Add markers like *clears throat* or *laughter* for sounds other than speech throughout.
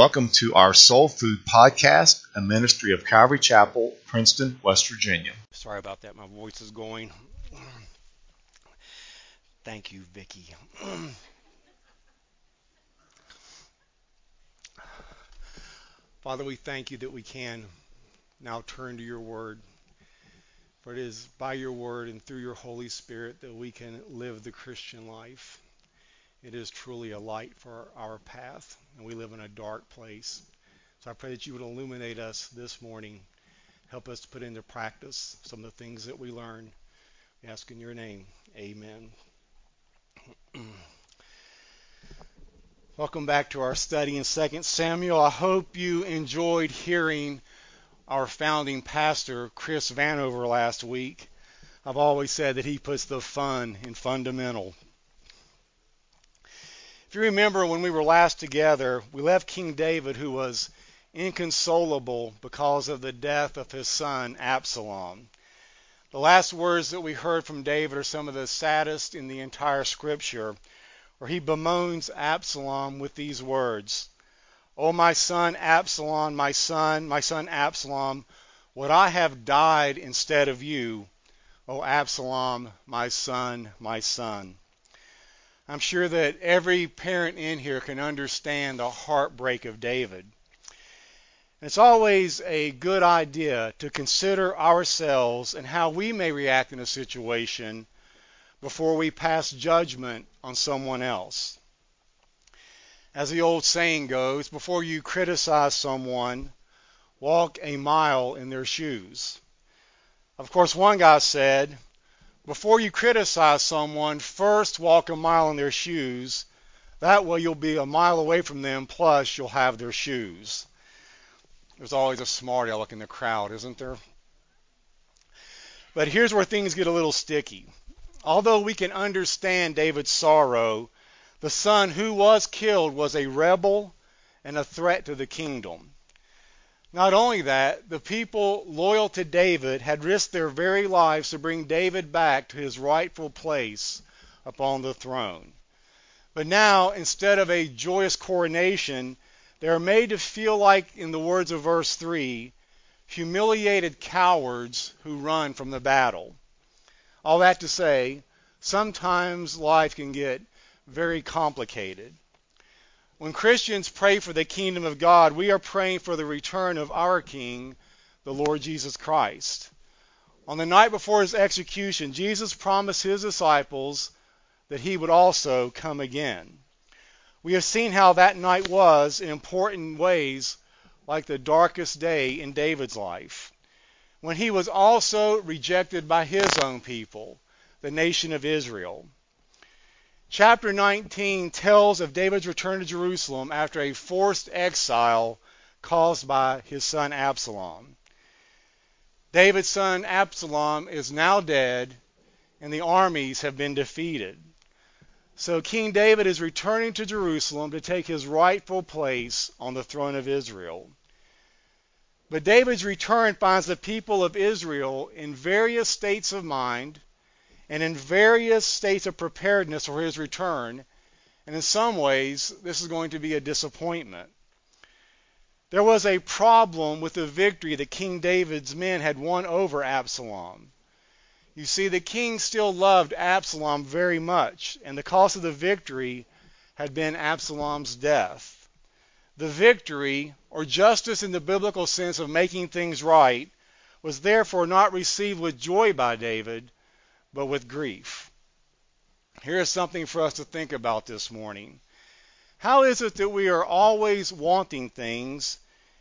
Welcome to our Soul Food Podcast, a ministry of Calvary Chapel, Princeton, West Virginia. Sorry about that. My voice is going. Thank you, Vicky. Father, we thank you that we can now turn to your word. For it is by your word and through your Holy Spirit that we can live the Christian life. It is truly a light for our path, and we live in a dark place. So I pray that you would illuminate us this morning. Help us to put into practice some of the things that we learn. We ask in your name. Amen. *clears throat* Welcome back to our study in 2 Samuel. I hope you enjoyed hearing our founding pastor, Chris Vanover, last week. I've always said that he puts the fun in fundamental. If you remember when we were last together, we left King David, who was inconsolable because of the death of his son Absalom. The last words that we heard from David are some of the saddest in the entire scripture, where he bemoans Absalom with these words O my son Absalom, my son, my son Absalom, would I have died instead of you, O Absalom, my son, my son. I'm sure that every parent in here can understand the heartbreak of David. It's always a good idea to consider ourselves and how we may react in a situation before we pass judgment on someone else. As the old saying goes, before you criticize someone, walk a mile in their shoes. Of course, one guy said, before you criticize someone, first walk a mile in their shoes. That way you'll be a mile away from them, plus you'll have their shoes. There's always a smart aleck in the crowd, isn't there? But here's where things get a little sticky. Although we can understand David's sorrow, the son who was killed was a rebel and a threat to the kingdom. Not only that, the people loyal to David had risked their very lives to bring David back to his rightful place upon the throne. But now, instead of a joyous coronation, they are made to feel like, in the words of verse 3, humiliated cowards who run from the battle. All that to say, sometimes life can get very complicated. When Christians pray for the kingdom of God, we are praying for the return of our King, the Lord Jesus Christ. On the night before his execution, Jesus promised his disciples that he would also come again. We have seen how that night was in important ways like the darkest day in David's life, when he was also rejected by his own people, the nation of Israel. Chapter 19 tells of David's return to Jerusalem after a forced exile caused by his son Absalom. David's son Absalom is now dead, and the armies have been defeated. So King David is returning to Jerusalem to take his rightful place on the throne of Israel. But David's return finds the people of Israel in various states of mind and in various states of preparedness for his return. And in some ways, this is going to be a disappointment. There was a problem with the victory that King David's men had won over Absalom. You see, the king still loved Absalom very much, and the cost of the victory had been Absalom's death. The victory, or justice in the biblical sense of making things right, was therefore not received with joy by David, but with grief. Here is something for us to think about this morning. How is it that we are always wanting things,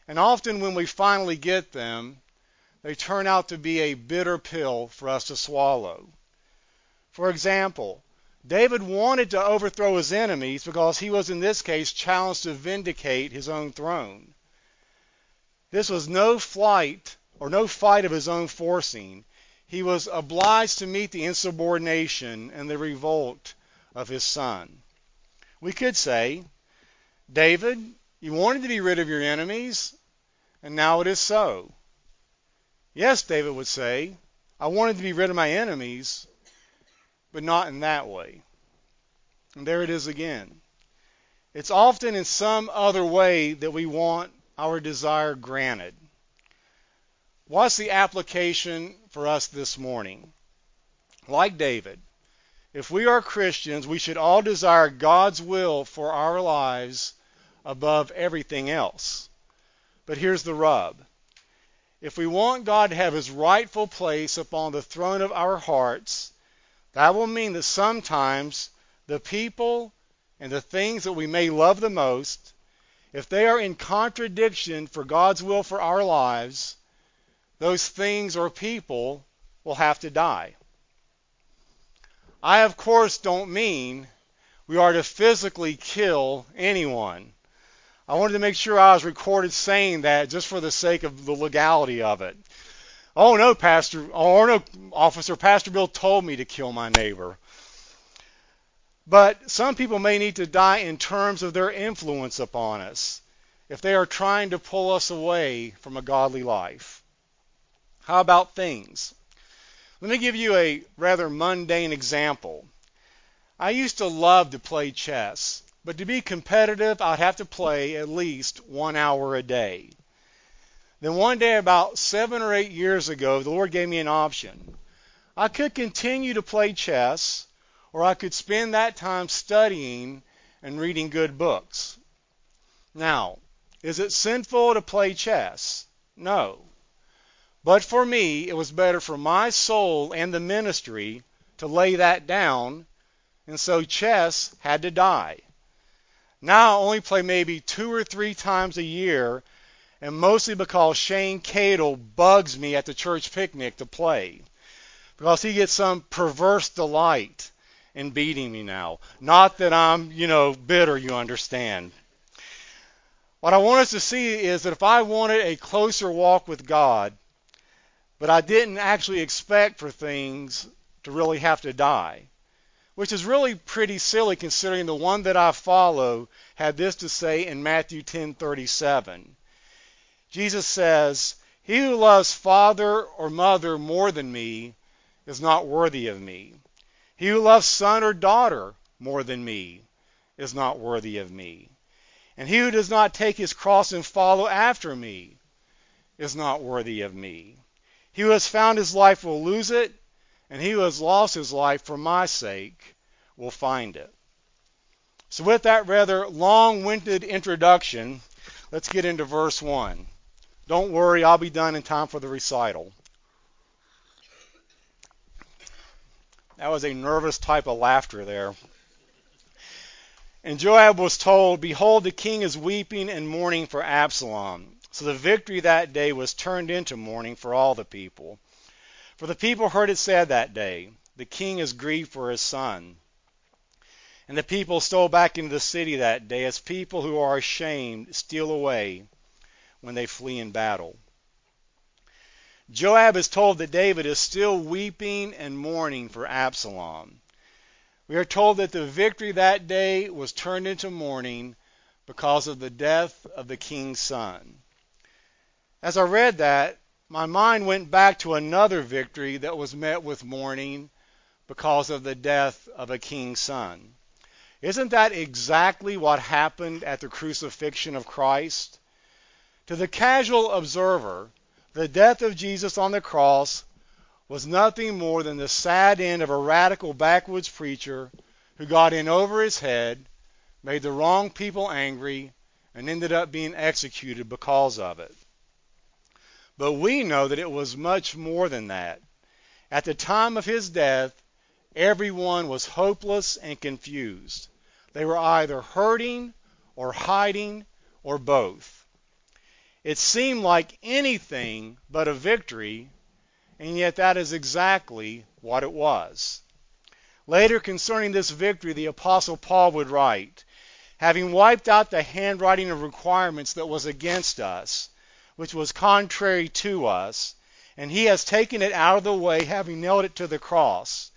and often when we finally get them, they turn out to be a bitter pill for us to swallow? For example, David wanted to overthrow his enemies because he was, in this case, challenged to vindicate his own throne. This was no flight or no fight of his own forcing. He was obliged to meet the insubordination and the revolt of his son. We could say, David, you wanted to be rid of your enemies, and now it is so. Yes, David would say, I wanted to be rid of my enemies, but not in that way. And there it is again. It's often in some other way that we want our desire granted. What's the application for us this morning? Like David, if we are Christians, we should all desire God's will for our lives above everything else. But here's the rub. If we want God to have his rightful place upon the throne of our hearts, that will mean that sometimes the people and the things that we may love the most, if they are in contradiction for God's will for our lives, those things or people will have to die. I, of course, don't mean we are to physically kill anyone. I wanted to make sure I was recorded saying that just for the sake of the legality of it. Oh no, Pastor, oh no, Officer, Pastor Bill told me to kill my neighbor. But some people may need to die in terms of their influence upon us if they are trying to pull us away from a godly life. How about things? Let me give you a rather mundane example. I used to love to play chess, but to be competitive, I'd have to play at least one hour a day. Then one day, about seven or eight years ago, the Lord gave me an option. I could continue to play chess, or I could spend that time studying and reading good books. Now, is it sinful to play chess? No. But for me, it was better for my soul and the ministry to lay that down, and so chess had to die. Now I only play maybe two or three times a year, and mostly because Shane Cadle bugs me at the church picnic to play. Because he gets some perverse delight in beating me now. Not that I'm, you know, bitter, you understand. What I want us to see is that if I wanted a closer walk with God, but I didn't actually expect for things to really have to die. Which is really pretty silly considering the one that I follow had this to say in Matthew 10:37. Jesus says, "He who loves father or mother more than me is not worthy of me. He who loves son or daughter more than me is not worthy of me. And he who does not take his cross and follow after me is not worthy of me." He who has found his life will lose it, and he who has lost his life for my sake will find it. So, with that rather long winded introduction, let's get into verse 1. Don't worry, I'll be done in time for the recital. That was a nervous type of laughter there. And Joab was told, Behold, the king is weeping and mourning for Absalom. So the victory that day was turned into mourning for all the people. For the people heard it said that day, The king is grieved for his son. And the people stole back into the city that day as people who are ashamed steal away when they flee in battle. Joab is told that David is still weeping and mourning for Absalom. We are told that the victory that day was turned into mourning because of the death of the king's son. As I read that, my mind went back to another victory that was met with mourning because of the death of a king's son. Isn't that exactly what happened at the crucifixion of Christ? To the casual observer, the death of Jesus on the cross was nothing more than the sad end of a radical backwoods preacher who got in over his head, made the wrong people angry, and ended up being executed because of it. But we know that it was much more than that. At the time of his death, everyone was hopeless and confused. They were either hurting or hiding or both. It seemed like anything but a victory, and yet that is exactly what it was. Later, concerning this victory, the Apostle Paul would write, Having wiped out the handwriting of requirements that was against us, which was contrary to us, and he has taken it out of the way, having nailed it to the cross.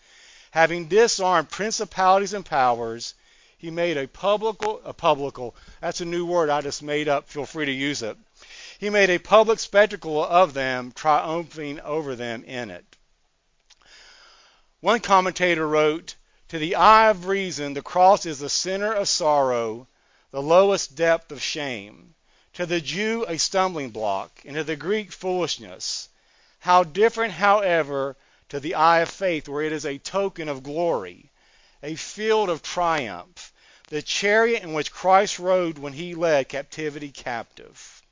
Having disarmed principalities and powers, he made a publical, a publical, that's a new word I just made up, feel free to use it. He made a public spectacle of them, triumphing over them in it. One commentator wrote, To the eye of reason, the cross is the center of sorrow, the lowest depth of shame. To the Jew, a stumbling block, and to the Greek, foolishness. How different, however, to the eye of faith, where it is a token of glory, a field of triumph, the chariot in which Christ rode when he led captivity captive.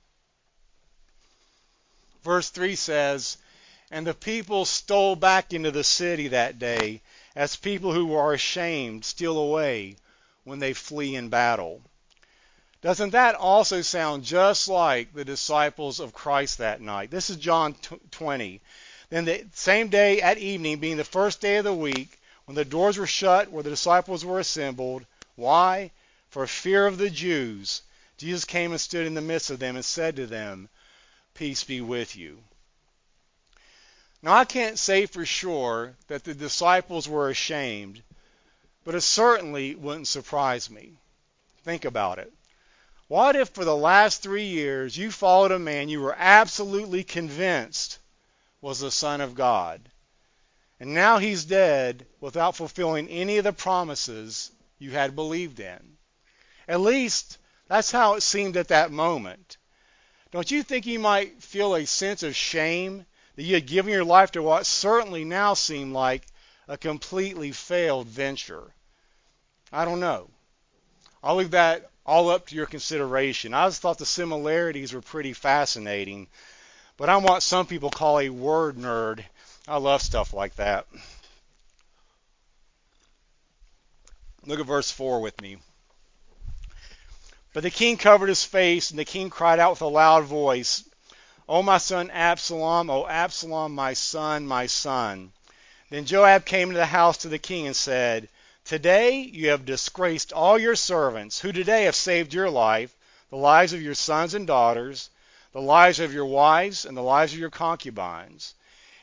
Verse 3 says, And the people stole back into the city that day, as people who are ashamed steal away when they flee in battle. Doesn't that also sound just like the disciples of Christ that night? This is John 20. Then the same day at evening, being the first day of the week, when the doors were shut where the disciples were assembled, why? For fear of the Jews, Jesus came and stood in the midst of them and said to them, Peace be with you. Now, I can't say for sure that the disciples were ashamed, but it certainly wouldn't surprise me. Think about it. What if for the last three years you followed a man you were absolutely convinced was the Son of God, and now he's dead without fulfilling any of the promises you had believed in? At least that's how it seemed at that moment. Don't you think you might feel a sense of shame that you had given your life to what certainly now seemed like a completely failed venture? I don't know. I'll leave that all up to your consideration. I just thought the similarities were pretty fascinating, but I'm what some people call a word nerd. I love stuff like that. Look at verse 4 with me. But the king covered his face, and the king cried out with a loud voice, O my son Absalom, O Absalom, my son, my son. Then Joab came into the house to the king and said, Today you have disgraced all your servants, who today have saved your life, the lives of your sons and daughters, the lives of your wives, and the lives of your concubines,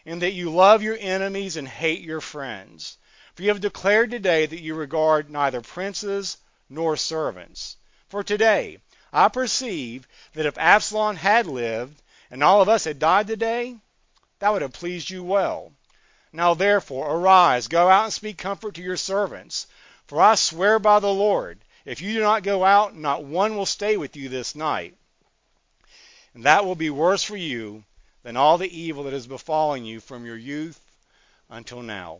in that you love your enemies and hate your friends. For you have declared today that you regard neither princes nor servants. For today I perceive that if Absalom had lived, and all of us had died today, that would have pleased you well. Now therefore, arise, go out and speak comfort to your servants. For I swear by the Lord, if you do not go out, not one will stay with you this night. And that will be worse for you than all the evil that has befallen you from your youth until now.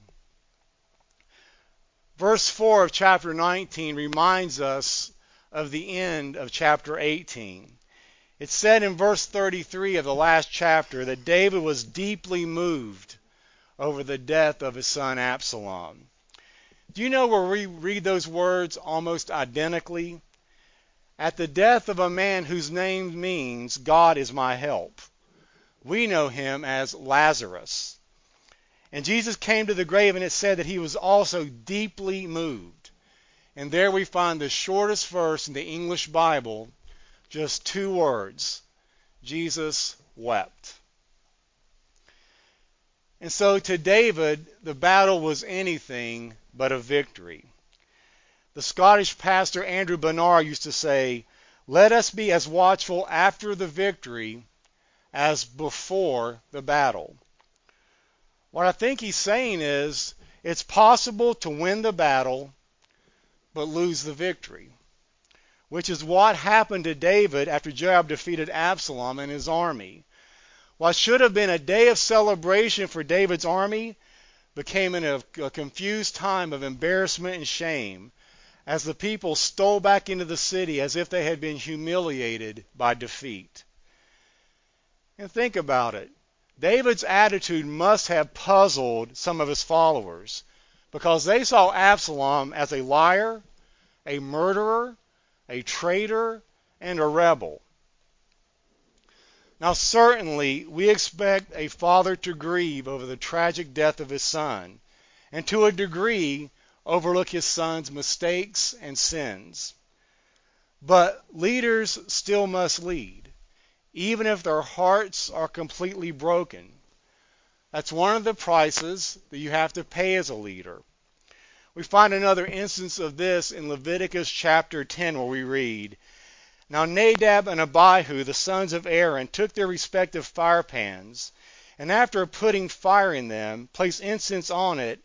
Verse 4 of chapter 19 reminds us of the end of chapter 18. It said in verse 33 of the last chapter that David was deeply moved over the death of his son Absalom. Do you know where we read those words almost identically? At the death of a man whose name means God is my help. We know him as Lazarus. And Jesus came to the grave and it said that he was also deeply moved. And there we find the shortest verse in the English Bible, just two words Jesus wept. And so to David, the battle was anything but a victory. The Scottish pastor Andrew Bonar used to say, Let us be as watchful after the victory as before the battle. What I think he's saying is it's possible to win the battle but lose the victory, which is what happened to David after Joab defeated Absalom and his army. What should have been a day of celebration for David's army became a, a confused time of embarrassment and shame as the people stole back into the city as if they had been humiliated by defeat. And think about it. David's attitude must have puzzled some of his followers because they saw Absalom as a liar, a murderer, a traitor, and a rebel. Now, certainly, we expect a father to grieve over the tragic death of his son. And to a degree, overlook his son's mistakes and sins. But leaders still must lead, even if their hearts are completely broken. That's one of the prices that you have to pay as a leader. We find another instance of this in Leviticus chapter 10, where we read, Now Nadab and Abihu, the sons of Aaron, took their respective fire pans, and after putting fire in them, placed incense on it,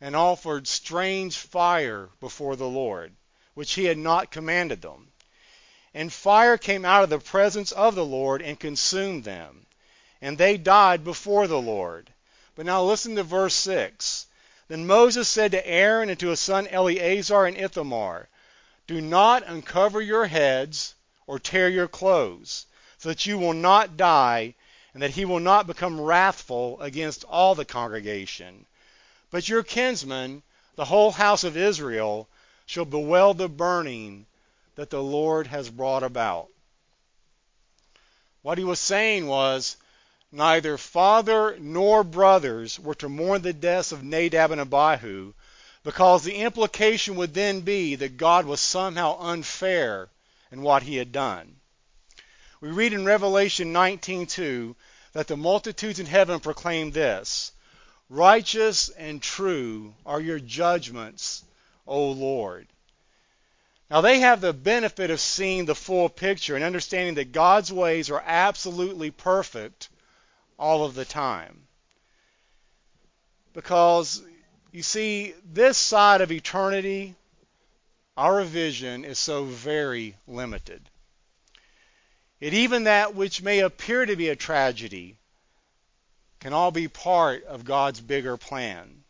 and offered strange fire before the Lord, which he had not commanded them. And fire came out of the presence of the Lord and consumed them, and they died before the Lord. But now listen to verse 6. Then Moses said to Aaron and to his son Eleazar and Ithamar, Do not uncover your heads or tear your clothes, so that you will not die, and that he will not become wrathful against all the congregation. But your kinsmen, the whole house of Israel, shall bewail the burning that the Lord has brought about. What he was saying was, neither father nor brothers were to mourn the deaths of Nadab and Abihu, because the implication would then be that God was somehow unfair in what he had done. We read in Revelation 19:2 that the multitudes in heaven proclaim this, Righteous and true are your judgments, O Lord. Now, they have the benefit of seeing the full picture and understanding that God's ways are absolutely perfect all of the time. Because, you see, this side of eternity, our vision is so very limited. It even that which may appear to be a tragedy can all be part of God's bigger plan.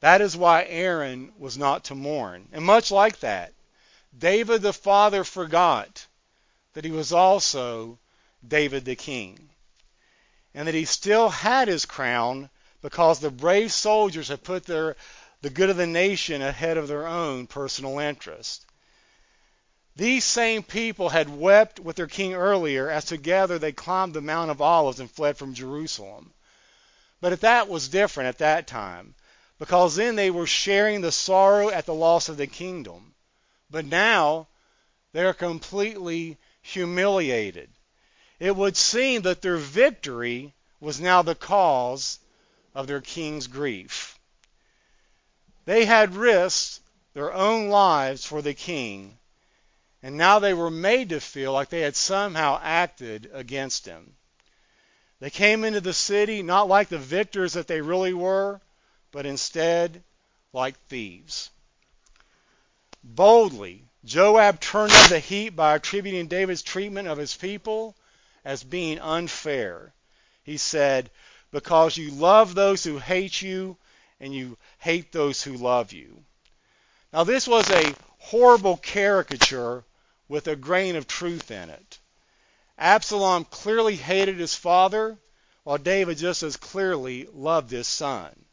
That is why Aaron was not to mourn. And much like that, David the father forgot that he was also David the king, and that he still had his crown because the brave soldiers had put their, the good of the nation ahead of their own personal interest. These same people had wept with their king earlier as together they climbed the Mount of Olives and fled from Jerusalem. But that was different at that time, because then they were sharing the sorrow at the loss of the kingdom. But now they're completely humiliated. It would seem that their victory was now the cause of their king's grief. They had risked their own lives for the king and now they were made to feel like they had somehow acted against him. They came into the city not like the victors that they really were, but instead like thieves. Boldly, Joab turned up the heat by attributing David's treatment of his people as being unfair. He said, Because you love those who hate you, and you hate those who love you. Now, this was a horrible caricature with a grain of truth in it. Absalom clearly hated his father, while David just as clearly loved his son.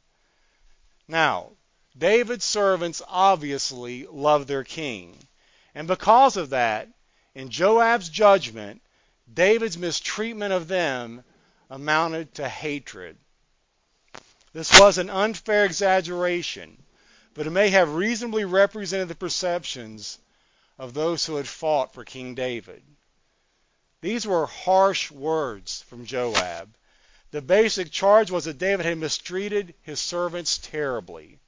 Now, David's servants obviously loved their king, and because of that, in Joab's judgment, David's mistreatment of them amounted to hatred. This was an unfair exaggeration, but it may have reasonably represented the perceptions of those who had fought for King David. These were harsh words from Joab. The basic charge was that David had mistreated his servants terribly.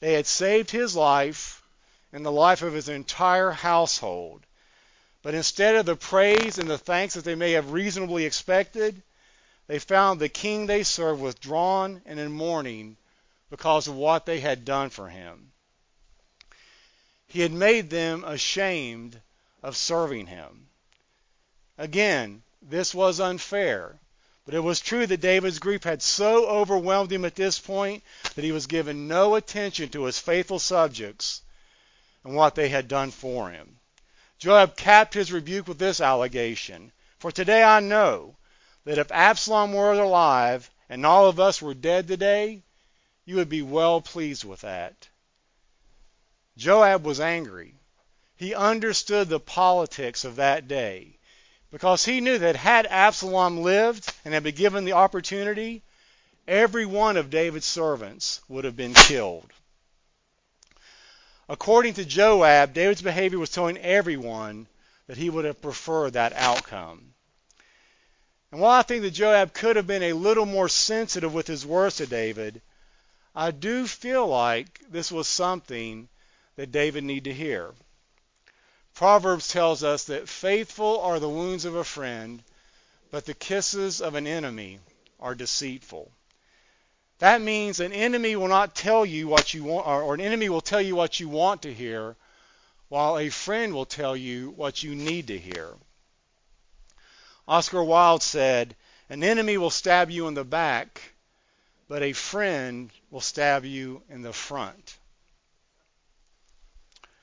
They had saved his life and the life of his entire household. But instead of the praise and the thanks that they may have reasonably expected, they found the king they served withdrawn and in mourning because of what they had done for him. He had made them ashamed of serving him. Again, this was unfair, but it was true that David's grief had so overwhelmed him at this point that he was given no attention to his faithful subjects and what they had done for him. Joab capped his rebuke with this allegation For today I know that if Absalom were alive and all of us were dead today, you would be well pleased with that. Joab was angry. He understood the politics of that day because he knew that had Absalom lived and had been given the opportunity, every one of David's servants would have been killed. According to Joab, David's behavior was telling everyone that he would have preferred that outcome. And while I think that Joab could have been a little more sensitive with his words to David, I do feel like this was something that David needed to hear. Proverbs tells us that faithful are the wounds of a friend, but the kisses of an enemy are deceitful. That means an enemy will not tell you what you want, or an enemy will tell you what you want to hear, while a friend will tell you what you need to hear. Oscar Wilde said, An enemy will stab you in the back, but a friend will stab you in the front.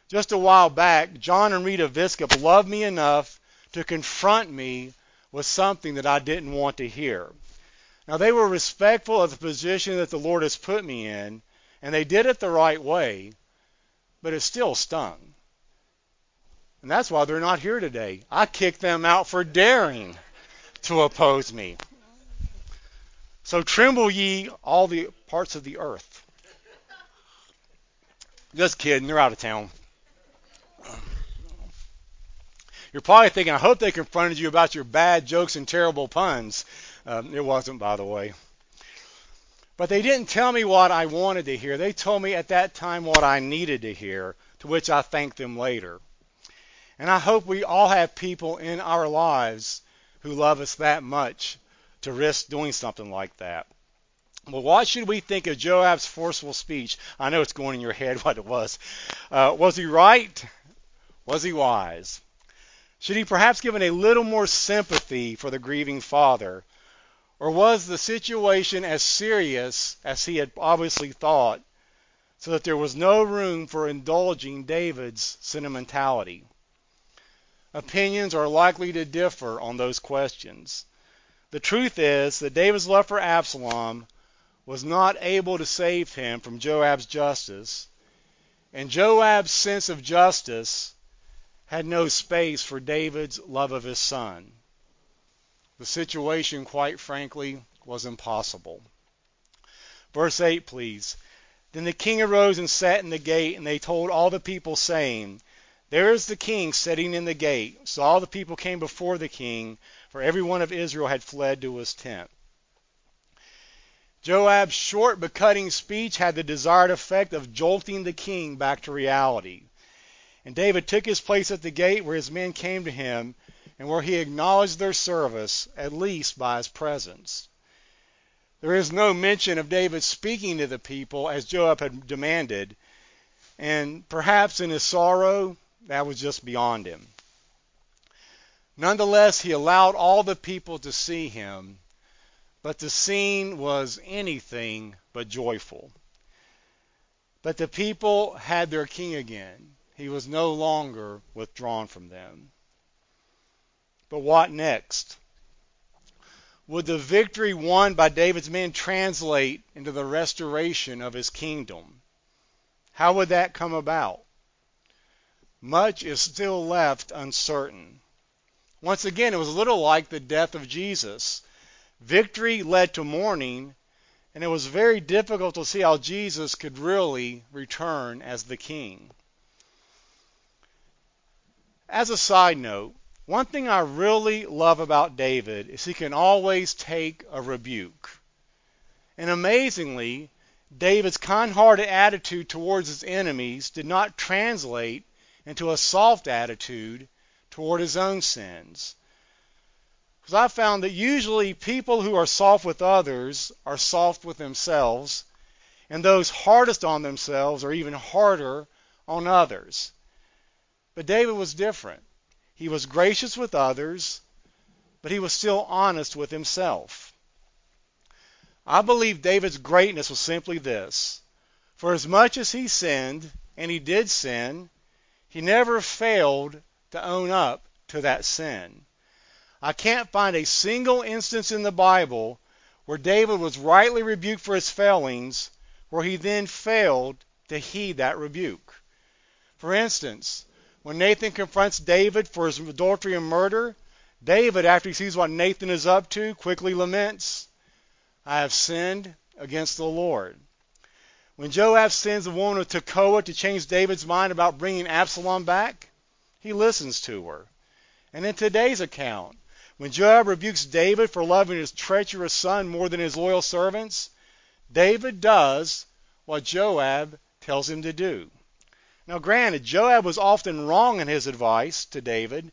Just a while back, John and Rita Viscup loved me enough to confront me with something that I didn't want to hear. Now, they were respectful of the position that the Lord has put me in, and they did it the right way, but it still stung. And that's why they're not here today. I kicked them out for daring to oppose me. So tremble ye all the parts of the earth. Just kidding, they're out of town. You're probably thinking, I hope they confronted you about your bad jokes and terrible puns. Um, it wasn't, by the way. But they didn't tell me what I wanted to hear. They told me at that time what I needed to hear, to which I thanked them later. And I hope we all have people in our lives who love us that much to risk doing something like that. Well, what should we think of Joab's forceful speech? I know it's going in your head *laughs* what it was. Uh, was he right? Was he wise? Should he perhaps given a little more sympathy for the grieving father? Or was the situation as serious as he had obviously thought, so that there was no room for indulging David's sentimentality? Opinions are likely to differ on those questions. The truth is that David's love for Absalom was not able to save him from Joab's justice, and Joab's sense of justice had no space for David's love of his son. The situation, quite frankly, was impossible. Verse 8, please. Then the king arose and sat in the gate, and they told all the people, saying, There is the king sitting in the gate. So all the people came before the king, for every one of Israel had fled to his tent. Joab's short but cutting speech had the desired effect of jolting the king back to reality. And David took his place at the gate where his men came to him, and where he acknowledged their service, at least by his presence. There is no mention of David speaking to the people as Joab had demanded, and perhaps in his sorrow, that was just beyond him. Nonetheless, he allowed all the people to see him, but the scene was anything but joyful. But the people had their king again he was no longer withdrawn from them. But what next? Would the victory won by David's men translate into the restoration of his kingdom? How would that come about? Much is still left uncertain. Once again, it was a little like the death of Jesus. Victory led to mourning, and it was very difficult to see how Jesus could really return as the king. As a side note, one thing I really love about David is he can always take a rebuke. And amazingly, David's kind hearted attitude towards his enemies did not translate into a soft attitude toward his own sins. Because I found that usually people who are soft with others are soft with themselves, and those hardest on themselves are even harder on others. But David was different. He was gracious with others, but he was still honest with himself. I believe David's greatness was simply this. For as much as he sinned, and he did sin, he never failed to own up to that sin. I can't find a single instance in the Bible where David was rightly rebuked for his failings, where he then failed to heed that rebuke. For instance, when Nathan confronts David for his adultery and murder, David, after he sees what Nathan is up to, quickly laments, I have sinned against the Lord. When Joab sends a woman of Tekoa to change David's mind about bringing Absalom back, he listens to her. And in today's account, when Joab rebukes David for loving his treacherous son more than his loyal servants, David does what Joab tells him to do. Now, granted, Joab was often wrong in his advice to David,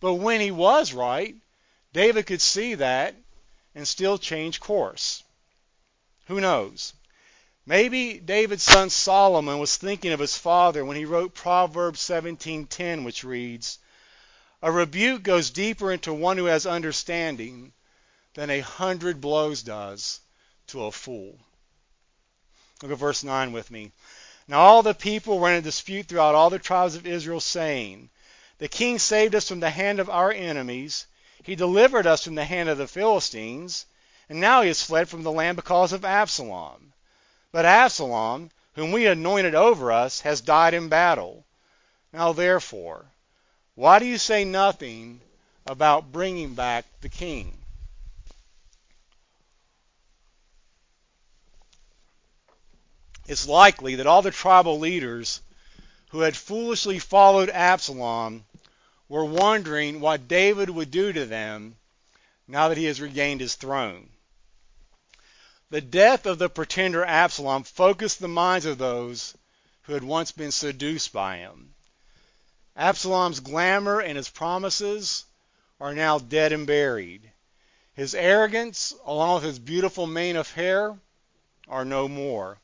but when he was right, David could see that and still change course. Who knows? Maybe David's son Solomon was thinking of his father when he wrote Proverbs 17:10 which reads, "A rebuke goes deeper into one who has understanding than a hundred blows does to a fool." Look at verse 9 with me. Now all the people were in a dispute throughout all the tribes of Israel, saying, The king saved us from the hand of our enemies. He delivered us from the hand of the Philistines. And now he has fled from the land because of Absalom. But Absalom, whom we anointed over us, has died in battle. Now therefore, why do you say nothing about bringing back the king? it's likely that all the tribal leaders who had foolishly followed Absalom were wondering what David would do to them now that he has regained his throne. The death of the pretender Absalom focused the minds of those who had once been seduced by him. Absalom's glamour and his promises are now dead and buried. His arrogance, along with his beautiful mane of hair, are no more.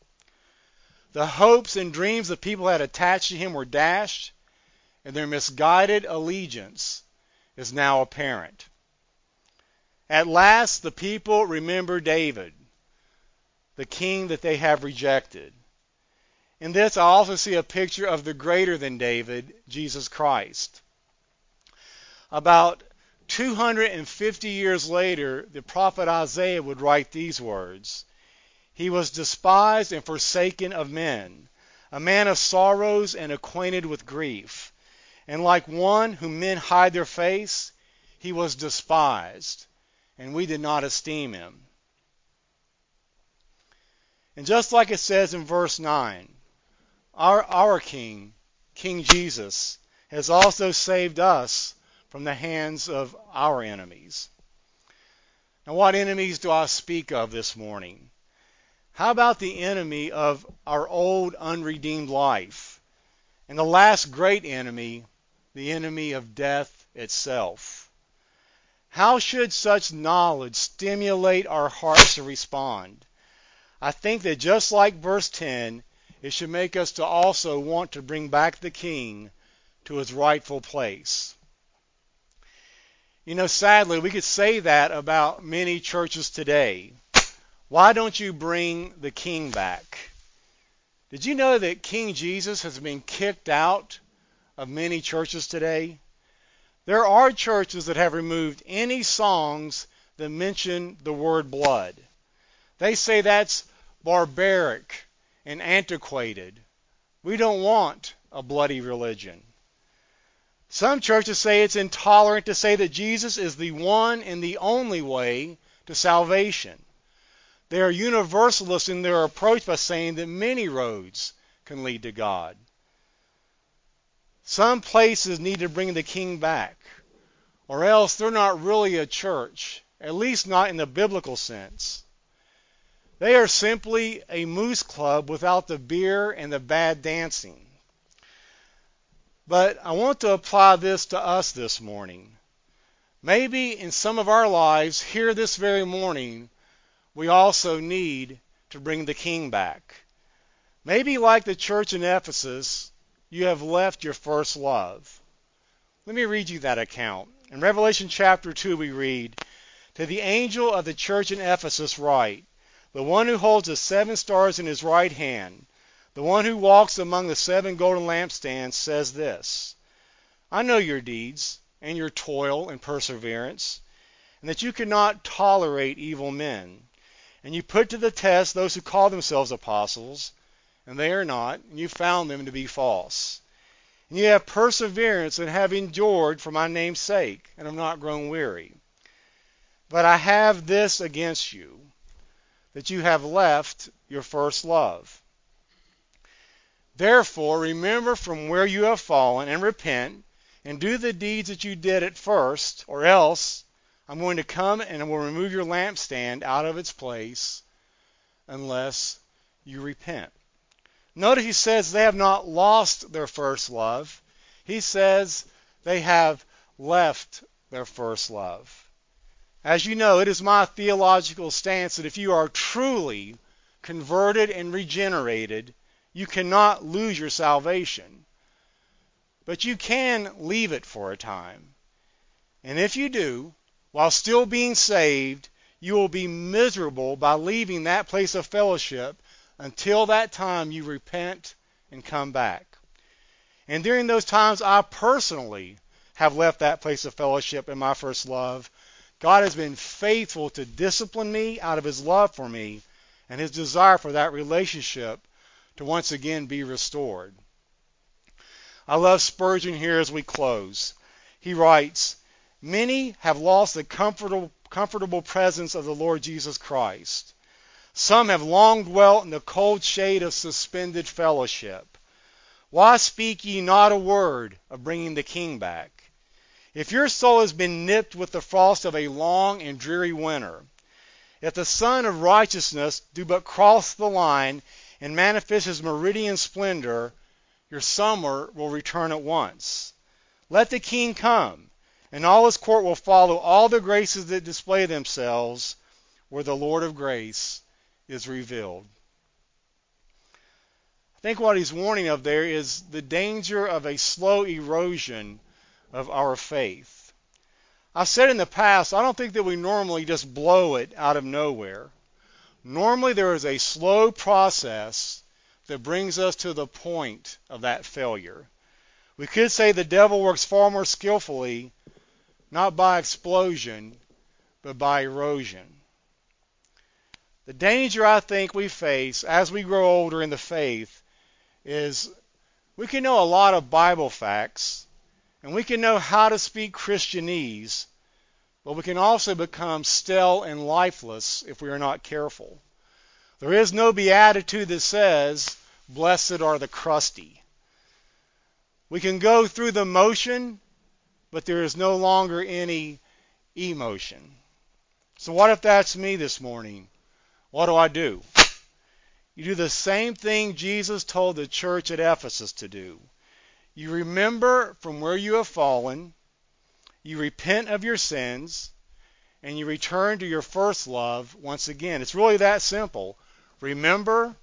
The hopes and dreams the people had attached to him were dashed, and their misguided allegiance is now apparent. At last, the people remember David, the king that they have rejected. In this, I also see a picture of the greater than David, Jesus Christ. About 250 years later, the prophet Isaiah would write these words he was despised and forsaken of men, a man of sorrows and acquainted with grief. And like one whom men hide their face, he was despised, and we did not esteem him. And just like it says in verse 9, our, our King, King Jesus, has also saved us from the hands of our enemies. Now, what enemies do I speak of this morning? How about the enemy of our old unredeemed life? And the last great enemy, the enemy of death itself. How should such knowledge stimulate our hearts to respond? I think that just like verse 10, it should make us to also want to bring back the king to his rightful place. You know, sadly, we could say that about many churches today. Why don't you bring the king back? Did you know that King Jesus has been kicked out of many churches today? There are churches that have removed any songs that mention the word blood. They say that's barbaric and antiquated. We don't want a bloody religion. Some churches say it's intolerant to say that Jesus is the one and the only way to salvation. They are universalists in their approach by saying that many roads can lead to God. Some places need to bring the king back, or else they're not really a church, at least not in the biblical sense. They are simply a moose club without the beer and the bad dancing. But I want to apply this to us this morning. Maybe in some of our lives, here this very morning, we also need to bring the king back. Maybe like the church in Ephesus, you have left your first love. Let me read you that account. In Revelation chapter 2, we read, To the angel of the church in Ephesus write, The one who holds the seven stars in his right hand, the one who walks among the seven golden lampstands, says this I know your deeds, and your toil and perseverance, and that you cannot tolerate evil men and you put to the test those who call themselves apostles, and they are not, and you found them to be false. And you have perseverance and have endured for my name's sake, and have not grown weary. But I have this against you, that you have left your first love. Therefore, remember from where you have fallen and repent and do the deeds that you did at first, or else I'm going to come and will remove your lampstand out of its place unless you repent. Notice he says they have not lost their first love. He says they have left their first love. As you know, it is my theological stance that if you are truly converted and regenerated, you cannot lose your salvation. But you can leave it for a time. And if you do, while still being saved, you will be miserable by leaving that place of fellowship until that time you repent and come back. And during those times, I personally have left that place of fellowship in my first love. God has been faithful to discipline me out of his love for me and his desire for that relationship to once again be restored. I love Spurgeon here as we close. He writes, Many have lost the comfortable, comfortable presence of the Lord Jesus Christ. Some have long dwelt in the cold shade of suspended fellowship. Why speak ye not a word of bringing the King back? If your soul has been nipped with the frost of a long and dreary winter, if the sun of righteousness do but cross the line and manifest his meridian splendor, your summer will return at once. Let the king come, and all his court will follow all the graces that display themselves where the Lord of grace is revealed. I think what he's warning of there is the danger of a slow erosion of our faith. I've said in the past, I don't think that we normally just blow it out of nowhere. Normally, there is a slow process that brings us to the point of that failure. We could say the devil works far more skillfully, not by explosion, but by erosion. The danger I think we face as we grow older in the faith is we can know a lot of Bible facts and we can know how to speak Christianese, but we can also become stale and lifeless if we are not careful. There is no beatitude that says, Blessed are the crusty. We can go through the motion, but there is no longer any emotion. So, what if that's me this morning? What do I do? You do the same thing Jesus told the church at Ephesus to do. You remember from where you have fallen, you repent of your sins, and you return to your first love once again. It's really that simple. Remember,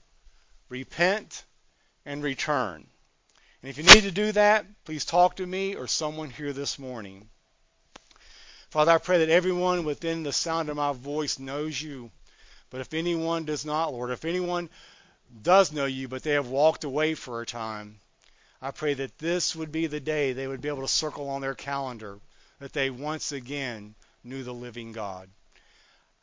repent, and return. And if you need to do that, please talk to me or someone here this morning. Father, I pray that everyone within the sound of my voice knows you. But if anyone does not, Lord, if anyone does know you, but they have walked away for a time, I pray that this would be the day they would be able to circle on their calendar that they once again knew the living God.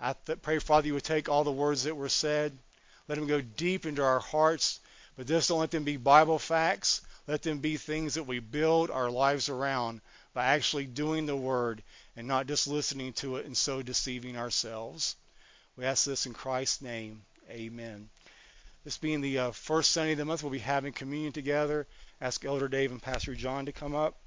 I th- pray, Father, you would take all the words that were said, let them go deep into our hearts, but just don't let them be Bible facts. Let them be things that we build our lives around by actually doing the Word and not just listening to it and so deceiving ourselves. We ask this in Christ's name. Amen. This being the uh, first Sunday of the month, we'll be having communion together ask Elder Dave and Pastor John to come up.